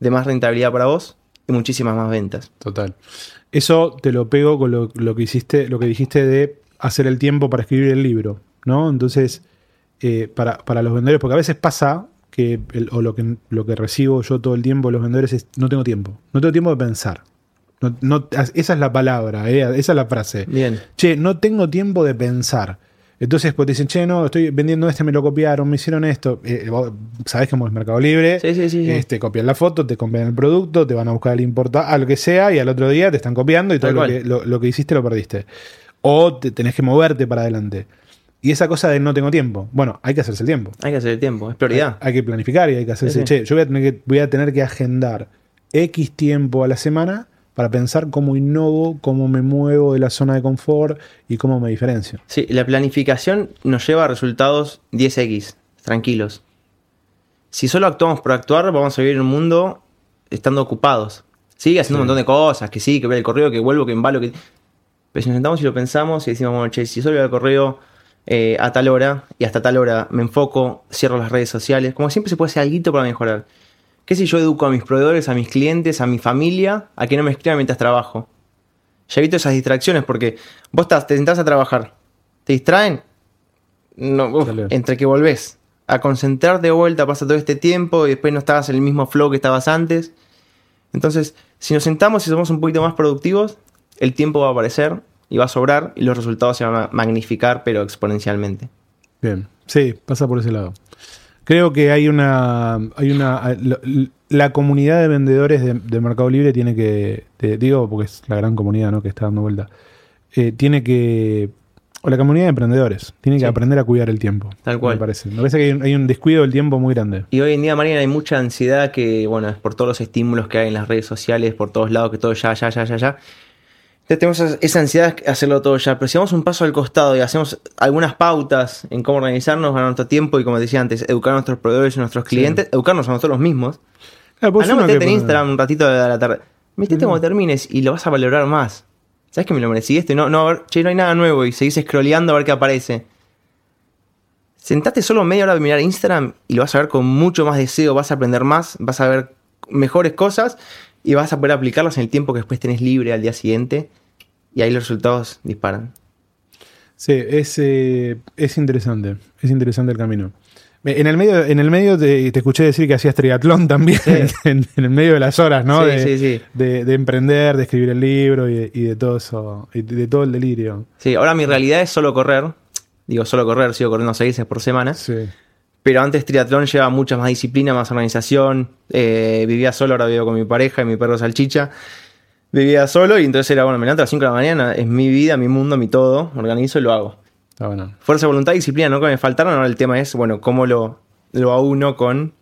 de más rentabilidad para vos y muchísimas más ventas. Total. Eso te lo pego con lo, lo que hiciste, lo que dijiste de hacer el tiempo para escribir el libro, ¿no? Entonces, eh, para, para los vendedores, porque a veces pasa que, el- o lo que, lo que recibo yo todo el tiempo de los vendedores es, no tengo tiempo, no tengo tiempo de pensar. No- no- esa es la palabra, eh, esa es la frase. Bien. Che, no tengo tiempo de pensar. Entonces, pues te dicen, che, no, estoy vendiendo este, me lo copiaron, me hicieron esto. Eh, vos sabés cómo es Mercado Libre. Sí, sí, sí. Este, copian la foto, te copian el producto, te van a buscar el importa, a lo que sea, y al otro día te están copiando y todo lo que, lo, lo que hiciste lo perdiste. O te tenés que moverte para adelante. Y esa cosa de no tengo tiempo. Bueno, hay que hacerse el tiempo. Hay que hacer el tiempo, es prioridad. Hay, hay que planificar y hay que hacerse, Sí, che, yo voy a, tener que, voy a tener que agendar X tiempo a la semana para pensar cómo innovo, cómo me muevo de la zona de confort y cómo me diferencio. Sí, la planificación nos lleva a resultados 10x, tranquilos. Si solo actuamos por actuar, vamos a vivir en un mundo estando ocupados. Sigue haciendo Sí. un montón de cosas, que sí, que ve el correo, que vuelvo, que embalo, que... Pero si nos sentamos y lo pensamos y decimos, bueno, che, si solo veo el correo eh, a tal hora y hasta tal hora me enfoco, cierro las redes sociales, como siempre se puede hacer algo para mejorar. ¿Qué si yo educo a mis proveedores, a mis clientes, a mi familia, a que no me escriban mientras trabajo? Ya evito esas distracciones porque vos estás, te sentás a trabajar, te distraen, no, uf, entre que volvés a concentrarte de vuelta, pasa todo este tiempo y después no estabas en el mismo flow que estabas antes. Entonces, si nos sentamos y somos un poquito más productivos, el tiempo va a aparecer y va a sobrar y los resultados se van a magnificar, pero exponencialmente. Bien, sí, pasa por ese lado. Creo que hay una, hay una, la, la comunidad de vendedores de, de Mercado Libre tiene que, te digo porque es la gran comunidad ¿no? que está dando vuelta, eh, tiene que, o la comunidad de emprendedores, tiene que Sí. aprender a cuidar el tiempo. Tal cual. Me parece. Me parece que hay un, hay un descuido del tiempo muy grande. Y hoy en día, Mariana, hay mucha ansiedad que, bueno, es por todos los estímulos que hay en las redes sociales, por todos lados, que todo ya, ya, ya, ya, ya. Entonces tenemos esa- ansiedad de hacerlo todo ya. Pero si vamos un paso al costado y hacemos algunas pautas en cómo organizarnos a nuestro tiempo y, como decía antes, educar a nuestros proveedores y a nuestros clientes, educarnos a nosotros mismos. Claro, pues a no uno meterte en Instagram un ratito de la tarde. Metete Mm. cuando termines y lo vas a valorar más. ¿Sabes que me lo merecí esto? Y no, no, a ver, che, no hay nada nuevo y seguís scrolleando a ver qué aparece. Sentate solo media hora a mirar Instagram y lo vas a ver con mucho más deseo, vas a aprender más, vas a ver mejores cosas y vas a poder aplicarlas en el tiempo que después tenés libre al día siguiente y ahí los resultados disparan. Sí, es, eh, es interesante. Es interesante el camino. En el medio, en el medio te, te escuché decir que hacías triatlón también, en, en el medio de las horas, ¿no? Sí, de, sí, sí. De, de emprender, de escribir el libro y de, y de todo eso, y de todo el delirio. Sí, ahora mi realidad es solo correr. Digo, solo correr, sigo corriendo seis veces por semana. Sí. Pero antes triatlón lleva mucha más disciplina, más organización. Eh, vivía solo, ahora vivo con mi pareja y mi perro salchicha. Vivía solo y entonces era, bueno, me levanto a las 5 de la mañana, es mi vida, mi mundo, mi todo, organizo y lo hago. Está bueno. Fuerza, voluntad y disciplina no que me faltaron, ahora el tema es, bueno, cómo lo, lo auno con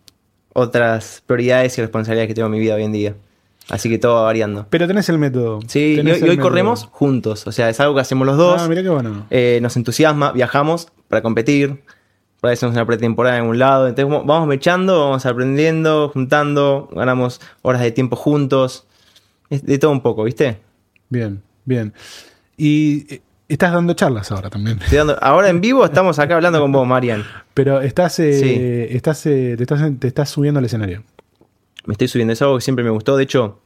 otras prioridades y responsabilidades que tengo en mi vida hoy en día. Así que todo va variando. Pero tenés el método. Sí, y, hoy- y corremos juntos, o sea, es algo que hacemos los dos. Ah, mirá qué bueno. Eh, nos entusiasma, viajamos para competir, por ahí hacemos una pretemporada en un lado, entonces vamos- mechando, vamos aprendiendo, juntando, ganamos horas de tiempo juntos, es de todo un poco, ¿viste? Bien, bien. Y eh, estás dando charlas ahora también. Estoy dando- ahora en vivo estamos acá hablando con vos, Marian. Pero estás, eh, Sí. estás, eh, te, estás, te estás subiendo al escenario. Me estoy subiendo, es algo que siempre me gustó, de hecho,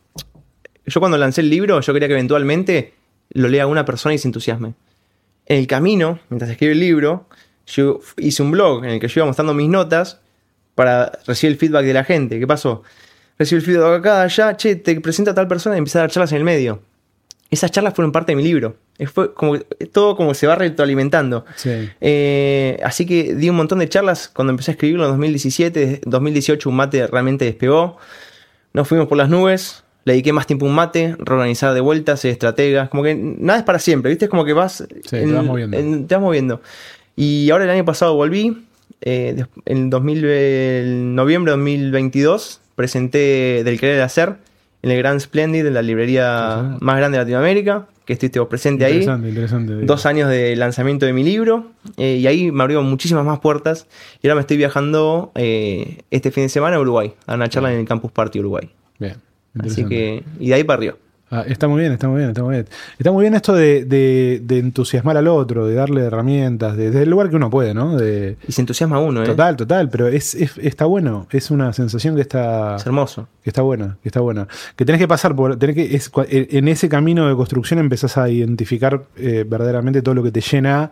yo cuando lancé el libro, yo quería que eventualmente lo lea una persona y se entusiasme. en el camino, mientras escribí el libro, yo hice un blog en el que yo iba mostrando mis notas para recibir el feedback de la gente. ¿Qué pasó? Recibí el feedback acá, allá, che, te presenta a tal persona y empecé a dar charlas en el medio. Esas charlas fueron parte de mi libro. Fue como, todo como se va retroalimentando. Sí. Eh, así que di un montón de charlas cuando empecé a escribirlo en 2017. 2018 un mate realmente despegó. Nos fuimos por las nubes. Le dediqué más tiempo a un mate, reorganizar de vueltas, ser estratega. Como que nada es para siempre, ¿viste? Es como que vas. te vas moviendo. en- te vas moviendo. Y ahora el año pasado volví. eh, en 2000, el noviembre de 2022 presenté Del Querer Hacer en el Grand Splendid, en la librería más grande de Latinoamérica, que estuviste vos presente ahí Interesante, interesante. dos años de lanzamiento de mi libro eh, y ahí me abrió muchísimas más puertas y ahora me estoy viajando eh, este fin de semana a Uruguay, a una charla en el Campus Party Uruguay. Bien. Así que, y de ahí para arriba. Ah, está muy bien, está muy bien, está muy bien. Está muy bien esto de, de- de entusiasmar al otro, de darle herramientas, de- desde el lugar que uno puede, ¿no? De, Y se entusiasma uno, ¿eh? total, total, pero es, es- está bueno, es una sensación que está, Es hermoso. que está buena, que está buena. Que tenés que pasar por, tenés que, es, cua- en ese camino de construcción empezás a identificar eh, verdaderamente todo lo que te llena,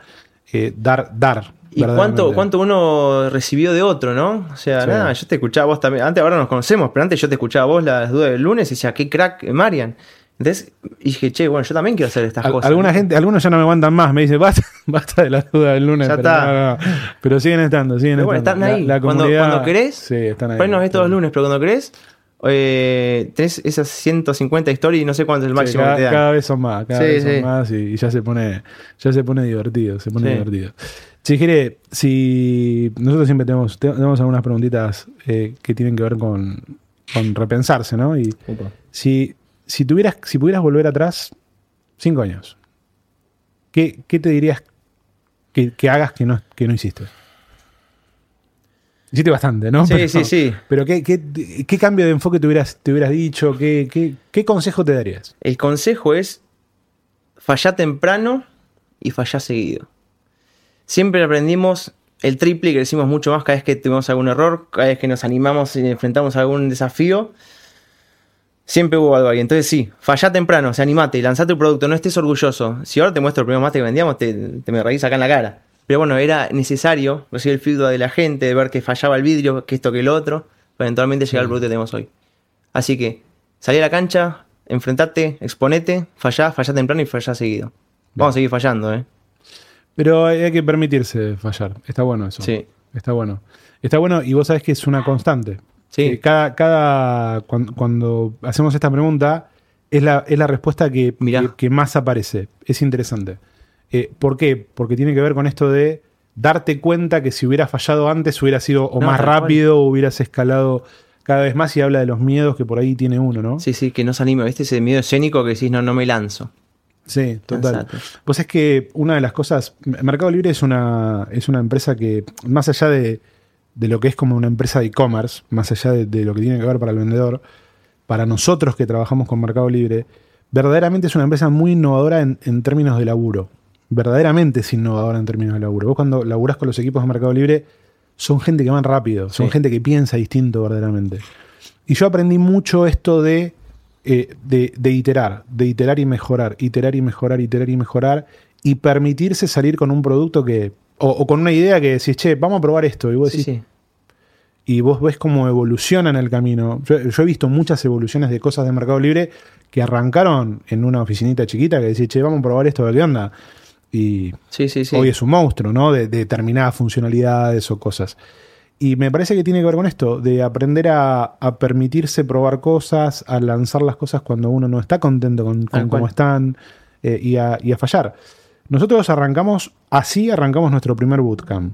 eh, dar, dar. ¿Y cuánto, cuánto uno recibió de otro, no? O sea, Sí. nada, yo te escuchaba a vos también. Antes ahora nos conocemos, pero antes yo te escuchaba a vos las dudas del lunes y decía, qué crack, Marian. Entonces, y dije, che, bueno, yo también quiero hacer estas Al- cosas. alguna gente, algunos ya no me aguantan más, me dicen, basta, basta de la duda del lunes. Ya pero, está. no, no, no. Pero siguen estando, siguen Pero bueno, estando. están ahí. Cuando- cuando querés, sí, están ahí. Nos ves todos los lunes, pero cuando querés, eh, tenés esas 150 historias y no sé cuánto es el Sí, máximo cada, que te dan. cada vez son más, cada Sí, vez son más y, y ya se pone, ya se pone divertido, se pone Sí. divertido. Si nosotros siempre tenemos, te- tenemos algunas preguntitas eh, que tienen que ver con, con repensarse, ¿no? Y si, si tuvieras, si pudieras volver atrás cinco años, ¿qué, qué te dirías que, que hagas que no, que no hiciste? Hiciste bastante, ¿no? Sí, Pero- sí, sí. Pero ¿qué, qué, qué cambio de enfoque te hubieras, te hubieras dicho? ¿Qué, qué, qué consejo te darías? El consejo es fallá temprano y fallá seguido. Siempre aprendimos el triple y crecimos mucho más cada vez que tuvimos algún error, cada vez que nos animamos y enfrentamos a algún desafío. Siempre hubo algo ahí. Entonces sí, fallá temprano, o sea, animate, lanzate tu producto, no estés orgulloso. Si ahora te muestro el primer mate que vendíamos, te, te me reís acá en la cara. Pero bueno, era necesario recibir el feedback de la gente, de ver que fallaba el vidrio, que esto, que lo otro, para eventualmente llegar al producto que tenemos hoy. Así que, salí a la cancha, enfrentate, exponete, fallá, fallá temprano y fallá seguido. Vamos a seguir fallando, ¿eh? Pero hay que permitirse fallar. Está bueno eso. Sí. Está bueno. Está bueno y vos sabés que es una constante. Sí. Eh, cada, cada cuan- cuando, hacemos esta pregunta, es la, es la respuesta que, que, que más aparece. Es interesante. Eh, ¿Por qué? Porque tiene que ver con esto de darte cuenta que si hubieras fallado antes hubiera sido o No, más rápido o hubieras escalado cada vez más y habla de los miedos que por ahí tiene uno, ¿no? Sí, sí, que no se anime, ¿viste? Ese miedo escénico que decís, no, no me lanzo. Sí, total. Pues es que una de las cosas, Mercado Libre es una, es una empresa que, más allá de, de lo que es como una empresa de e-commerce, más allá de, de lo que tiene que ver para el vendedor, para nosotros que trabajamos con Mercado Libre, verdaderamente es una empresa muy innovadora en, en términos de laburo. Verdaderamente es innovadora en términos de laburo. Vos cuando laburás con los equipos de Mercado Libre, son gente que van rápido, son Sí. gente que piensa distinto verdaderamente. Y yo aprendí mucho esto de, eh, de, de iterar, de iterar y mejorar, iterar y mejorar, iterar y mejorar, y permitirse salir con un producto que, o, o con una idea que decís, che, vamos a probar esto, y vos decís, sí. y vos ves cómo evoluciona en el camino. Yo, yo he visto muchas evoluciones de cosas de Mercado Libre que arrancaron en una oficinita chiquita que decís, che, vamos a probar esto, ver qué onda. Y Sí, sí, sí. hoy es un monstruo, ¿no? De, de determinadas funcionalidades o cosas. Y me parece que tiene que ver con esto, de aprender a, a permitirse probar cosas, a lanzar las cosas cuando uno no está contento con, cómo están eh, y, a, y a fallar. Nosotros arrancamos, así arrancamos nuestro primer bootcamp.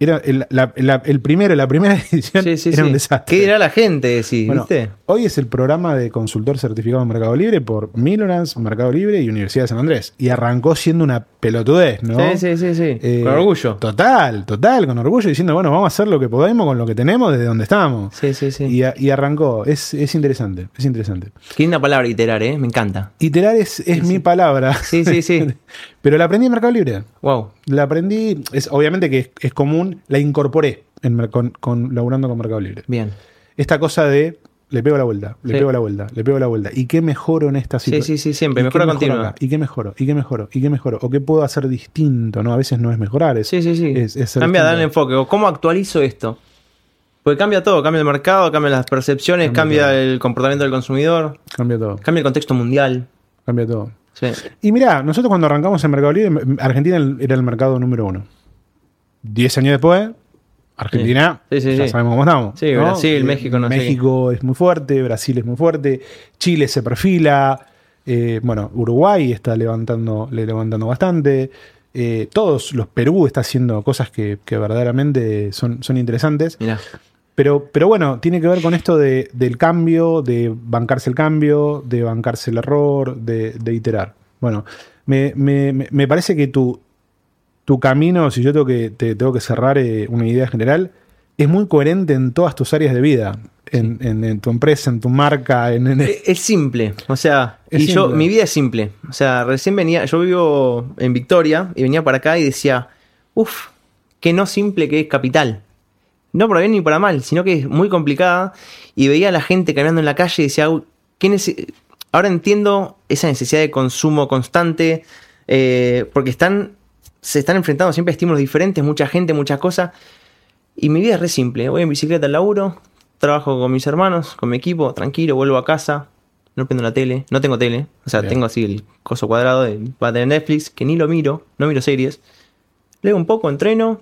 Era el, la- la- el primero, la primera edición Sí, sí, era sí. un desastre. ¿Qué dirá la gente? Decís, Bueno, ¿viste? Hoy es el programa de consultor certificado en Mercado Libre por Milorans, Mercado Libre y Universidad de San Andrés. Y arrancó siendo una pelotudez, ¿no? Sí, sí, sí, sí. Eh, Con orgullo. Total, total, con orgullo, diciendo, bueno, vamos a hacer lo que podemos con lo que tenemos desde donde estamos. Sí, sí, sí. Y, a- y arrancó. Es, es interesante, es interesante. Qué linda palabra iterar, ¿eh? Me encanta. Iterar es, es Sí, mi sí. palabra. Sí, sí, sí. Pero la aprendí en Mercado Libre. Wow. La aprendí, es obviamente que es, es común, la incorporé en, con, con- laburando con Mercado Libre. Bien. Esta cosa de le pego la vuelta, le Sí. pego la vuelta, le pego la vuelta. ¿Y qué mejoro en esta Sí, situación? sí, sí, siempre. ¿Y Mejora continua. ¿Y qué mejoro? ¿Y qué mejoro? ¿Y qué mejoro? ¿O qué puedo hacer distinto? ¿no? A veces no es mejorar, es, Sí, sí, sí. es- cambia, dar el enfoque. O ¿Cómo actualizo esto? Porque cambia todo. Cambia el mercado, cambia las percepciones, Cambia cambia, el comportamiento del consumidor, Cambia todo, cambia el contexto mundial. cambia todo. Sí. Y mirá, nosotros cuando arrancamos en Mercado Libre, Argentina era el mercado número uno. Diez años después, Argentina, Sí, sí, ya sabemos cómo estamos. Sí, Brasil, México, no México es muy fuerte, Brasil es muy fuerte, Chile se perfila, eh, bueno, Uruguay está levantando, le levantando bastante. eh, todos los Perú está haciendo cosas que, que verdaderamente son, son interesantes. Mirá. Pero, pero bueno, tiene que ver con esto de- del cambio, de bancarse el cambio, de bancarse el error, de, de iterar. Bueno, me, me- me- parece que tu, tu camino, si yo tengo que, te, tengo que cerrar eh, una idea general, es muy coherente en todas tus áreas de vida. En, en- en tu empresa, en tu marca, en, en- Es es simple, o sea, Es y yo, simple. mi vida es simple. O sea, recién venía, yo vivo en Victoria y venía para acá y decía, uff, qué no simple que es capital. No para bien ni para mal, sino que es muy complicada. Y veía a la gente caminando en la calle y decía, "Uy, ¿qué nece- ahora entiendo esa necesidad de consumo constante, eh, porque están, se están enfrentando siempre a estímulos diferentes, mucha gente, muchas cosas. Y mi vida es re simple. Voy en bicicleta al laburo, trabajo con mis hermanos, con mi equipo, tranquilo, vuelvo a casa, no prendo la tele, no tengo tele, o sea, Bien. tengo así el coso cuadrado de, tener Netflix, que ni lo miro, no miro series. Leo un poco, entreno,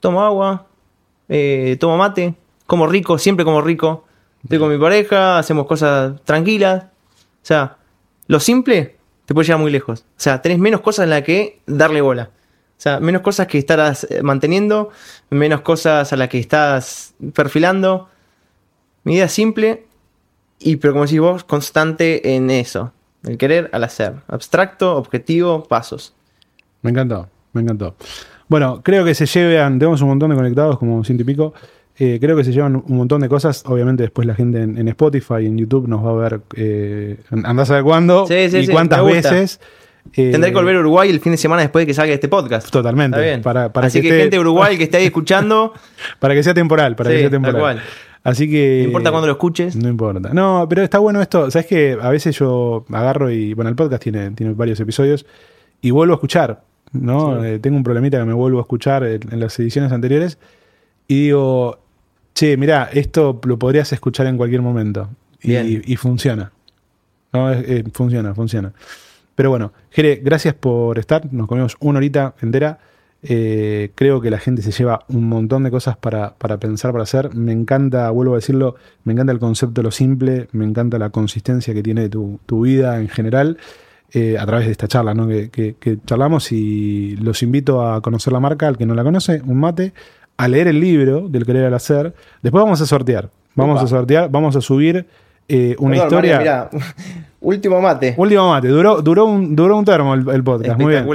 tomo agua, eh, tomo mate, como rico, siempre como rico. Estoy con mi pareja, hacemos cosas tranquilas. O sea, lo simple te puede llevar muy lejos. O sea, tenés menos cosas en las que darle bola. O sea, menos cosas que estarás eh, manteniendo, menos cosas a las que estás perfilando. Mi idea simple, y pero como decís vos, constante en eso. El querer al hacer. Abstracto, objetivo, pasos. Me encantó, me encantó. Bueno, creo que se llevan, tenemos un montón de conectados, como ciento y pico. Eh, creo que se llevan un montón de cosas. Obviamente, después la gente en, en Spotify en YouTube nos va a ver. Eh, andás a ver cuándo Sí, sí, y sí, cuántas veces. Eh, Tendré que volver a Uruguay el fin de semana después de que salga este podcast. Totalmente. Está bien. Para, para Así que, esté- gente de Uruguay que esté ahí escuchando, Para que sea temporal, para que sea tal temporal. cual. Así que. no importa cuándo lo escuches. No importa. No, pero está bueno esto. Sabes que a veces yo agarro y. Bueno, el podcast tiene, tiene varios episodios y vuelvo a escuchar. ¿No? Sí. Eh, tengo un problemita que me vuelvo a escuchar en, en las ediciones anteriores y digo, che, mirá, esto lo podrías escuchar en cualquier momento. Y, funciona. ¿no? Eh, funciona, funciona. Pero bueno, Jere, gracias por estar. Nos comimos una horita entera. Eh, creo que la gente se lleva un montón de cosas para, para pensar, para hacer. Me encanta, vuelvo a decirlo, me encanta el concepto de lo simple, me encanta la consistencia que tiene tu, tu vida en general eh, a través de esta charla ¿no? que, que- que charlamos y los invito a conocer la marca, al que no la conoce, un mate, a leer el libro del querer al hacer. Después vamos a sortear, vamos Opa. a sortear, vamos a subir eh, una Perdón, historia. Mirá. Último mate. Último mate, duró, duró, un, duró un termo el, el podcast. Muy bien.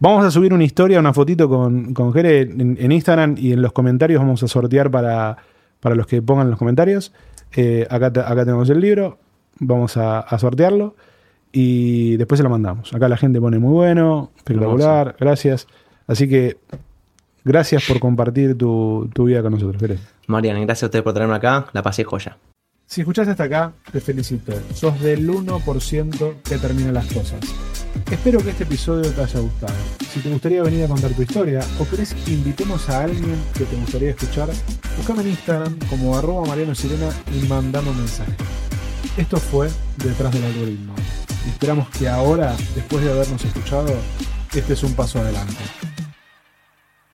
Vamos a subir una historia, una fotito con, con Jere en, en Instagram y en los comentarios vamos a sortear para, para los que pongan los comentarios. Eh, acá, acá tenemos el libro, vamos a, a sortearlo y después se lo mandamos. Acá la gente pone muy bueno, espectacular, gracias. Así que gracias por compartir tu, tu vida con nosotros. Mariana, gracias a ustedes por traerme acá. La pasé joya. Si escuchaste hasta acá, te felicito. Sos del 1% que termina las cosas. Espero que este episodio te haya gustado. Si te gustaría venir a contar tu historia o querés que invitemos a alguien que te gustaría escuchar, buscame en Instagram como arroba Mariano Sirena y mandame un mensaje. Esto fue Detrás del Algoritmo. Esperamos que ahora, después de habernos escuchado, este es un paso adelante.